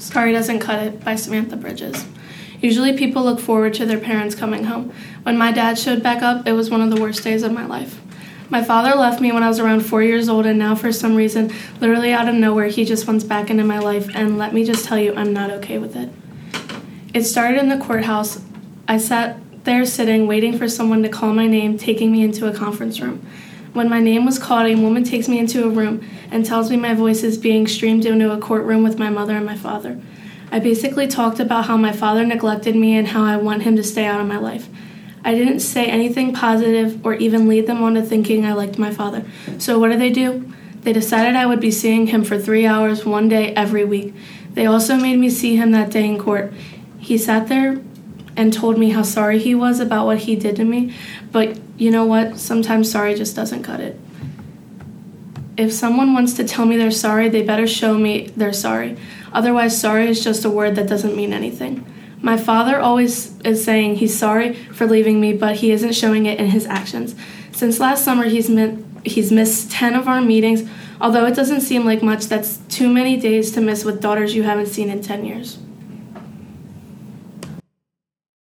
Sorry Doesn't Cut It by Samantha Bridges. Usually people look forward to their parents coming home. When my dad showed back up, it was one of the worst days of my life. My father left me when I was around four years old, and now for some reason, literally out of nowhere, he just wants back into my life, and let me just tell you, I'm not okay with it. It started in the courthouse. I sat there sitting, waiting for someone to call my name, taking me into a conference room. When my name was called, a woman takes me into a room and tells me my voice is being streamed into a courtroom with my mother and my father. I basically talked about how my father neglected me and how I want him to stay out of my life. I didn't say anything positive or even lead them on to thinking I liked my father. So, what did they do? They decided I would be seeing him for three hours one day every week. They also made me see him that day in court. He sat there and told me how sorry he was about what he did to me, but you know what? Sometimes sorry just doesn't cut it. If someone wants to tell me they're sorry, they better show me they're sorry. Otherwise, sorry is just a word that doesn't mean anything. My father always is saying he's sorry for leaving me, but he isn't showing it in his actions. Since last summer, he's, he's missed 10 of our meetings. Although it doesn't seem like much, that's too many days to miss with daughters you haven't seen in 10 years.